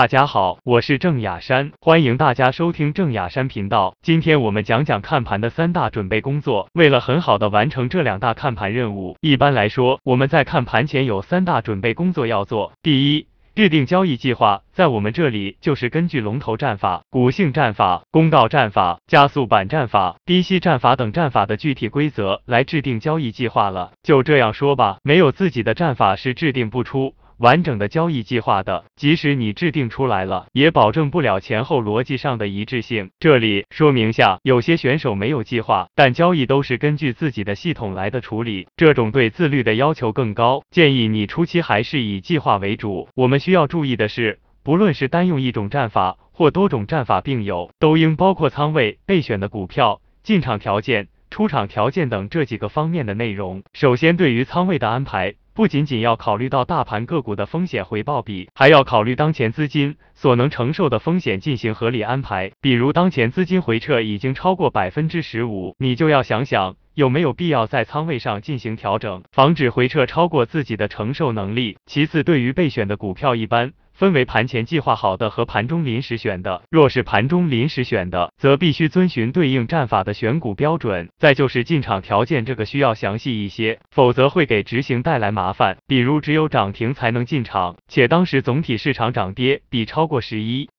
大家好，我是郑雅山，欢迎大家收听郑雅山频道。今天我们讲讲看盘的三大准备工作。为了很好的完成这两大看盘任务，一般来说，我们在看盘前有三大准备工作要做。第一，制定交易计划，在我们这里就是根据龙头战法、股性战法、公告战法、加速版战法、低吸战法等战法的具体规则来制定交易计划了。就这样说吧，没有自己的战法是制定不出。完整的交易计划的，即使你制定出来了，也保证不了前后逻辑上的一致性。这里说明下，有些选手没有计划，但交易都是根据自己的系统来的处理，这种对自律的要求更高。建议你初期还是以计划为主。我们需要注意的是，不论是单用一种战法或多种战法并有，都应包括仓位、备选的股票、进场条件、出场条件等这几个方面的内容。首先，对于仓位的安排。不仅仅要考虑到大盘个股的风险回报比，还要考虑当前资金所能承受的风险进行合理安排。比如当前资金回撤已经超过百分之十五，你就要想想有没有必要在仓位上进行调整，防止回撤超过自己的承受能力。其次，对于备选的股票，一般。分为盘前计划好的和盘中临时选的。若是盘中临时选的，则必须遵循对应战法的选股标准。再就是进场条件，这个需要详细一些，否则会给执行带来麻烦。比如只有涨停才能进场，且当时总体市场涨跌比超过十一。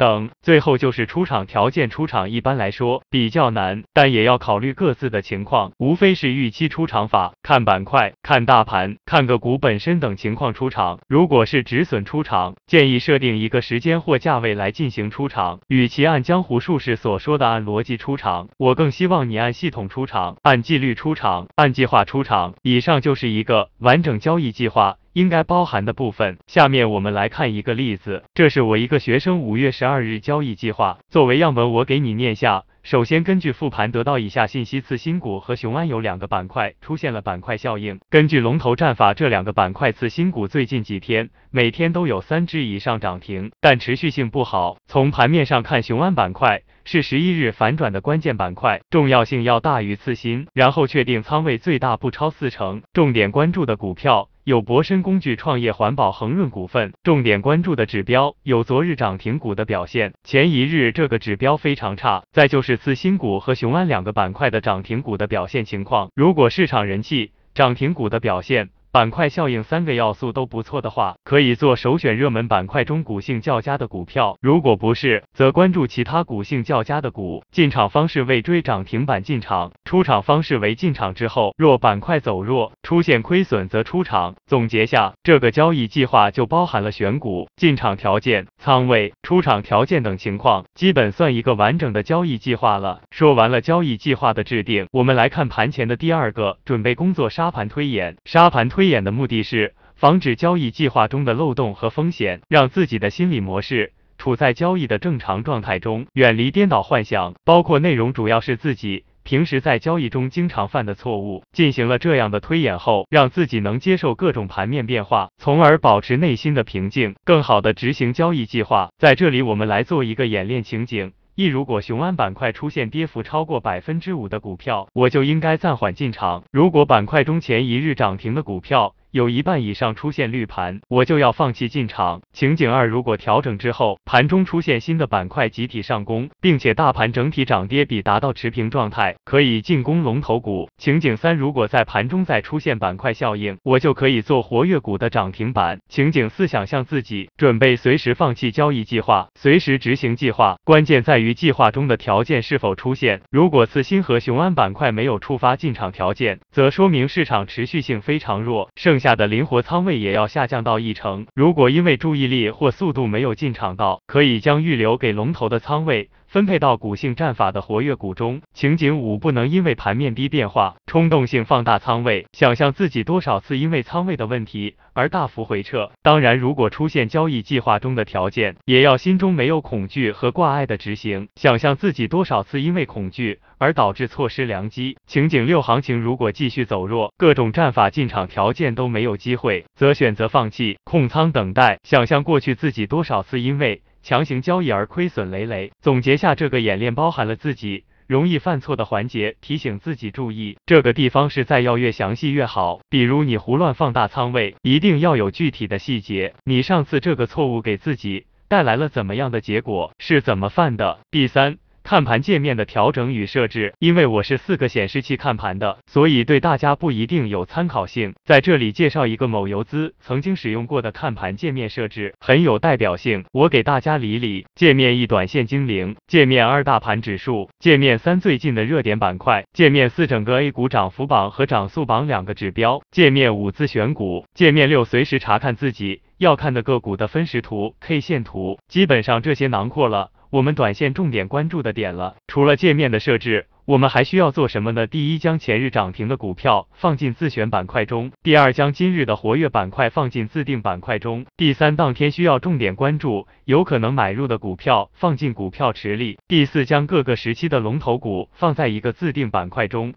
等，最后就是出场条件。出场一般来说比较难，但也要考虑各自的情况，无非是预期出场法，看板块、看大盘、看个股本身等情况出场。如果是止损出场，建议设定一个时间或价位来进行出场。与其按江湖术士所说的按逻辑出场，我更希望你按系统出场，按纪律出场，按计划出场。以上就是一个完整交易计划。应该包含的部分。下面我们来看一个例子，这是我一个学生五月十二日交易计划，作为样本我给你念下。首先，根据复盘得到以下信息：次新股和雄安有两个板块出现了板块效应。根据龙头战法，这两个板块次新股最近几天每天都有三只以上涨停，但持续性不好。从盘面上看，雄安板块是十一日反转的关键板块，重要性要大于次新。然后确定仓位最大不超四成，重点关注的股票。有博深工具、创业环保、恒润股份，重点关注的指标有昨日涨停股的表现，前一日这个指标非常差。再就是次新股和雄安两个板块的涨停股的表现情况，如果市场人气，涨停股的表现。板块效应三个要素都不错的话，可以做首选热门板块中股性较佳的股票。如果不是，则关注其他股性较佳的股。进场方式为追涨停板进场，出场方式为进场之后，若板块走弱，出现亏损则出场。总结下，这个交易计划就包含了选股、进场条件、仓位、出场条件等情况，基本算一个完整的交易计划了。说完了交易计划的制定，我们来看盘前的第二个准备工作——沙盘推演。沙盘推。推演的目的是防止交易计划中的漏洞和风险，让自己的心理模式处在交易的正常状态中，远离颠倒幻想。包括内容主要是自己平时在交易中经常犯的错误。进行了这样的推演后，让自己能接受各种盘面变化，从而保持内心的平静，更好的执行交易计划。在这里，我们来做一个演练情景。一，如果雄安板块出现跌幅超过百分之五的股票，我就应该暂缓进场。如果板块中前一日涨停的股票，有一半以上出现绿盘，我就要放弃进场。情景二，如果调整之后盘中出现新的板块集体上攻，并且大盘整体涨跌比达到持平状态，可以进攻龙头股。情景三，如果在盘中再出现板块效应，我就可以做活跃股的涨停板。情景四，想象自己准备随时放弃交易计划，随时执行计划，关键在于计划中的条件是否出现。如果次新和雄安板块没有触发进场条件，则说明市场持续性非常弱，剩。下的灵活仓位也要下降到一成。如果因为注意力或速度没有进场到，可以将预留给龙头的仓位。分配到股性战法的活跃股中。情景五不能因为盘面低变化，冲动性放大仓位，想象自己多少次因为仓位的问题而大幅回撤。当然，如果出现交易计划中的条件，也要心中没有恐惧和挂碍的执行，想象自己多少次因为恐惧而导致错失良机。情景六行情如果继续走弱，各种战法进场条件都没有机会，则选择放弃控仓等待。想象过去自己多少次因为。强行交易而亏损累累。总结下，这个演练包含了自己容易犯错的环节，提醒自己注意这个地方是在要越详细越好。比如你胡乱放大仓位，一定要有具体的细节。你上次这个错误给自己。带来了怎么样的结果，是怎么犯的。第三。看盘界面的调整与设置，因为我是四个显示器看盘的，所以对大家不一定有参考性。在这里介绍一个某游资曾经使用过的看盘界面设置，很有代表性。我给大家理理：界面一短线精灵，界面二大盘指数，界面三最近的热点板块，界面四整个 A 股涨幅榜和涨速榜两个指标，界面五自选股，界面六随时查看自己要看的个股的分时图、K 线图。基本上这些囊括了。我们短线重点关注的点了，除了界面的设置，我们还需要做什么呢？第一，将前日涨停的股票放进自选板块中；第二，将今日的活跃板块放进自定板块中；第三，当天需要重点关注有可能买入的股票放进股票池里；第四，将各个时期的龙头股放在一个自定板块中。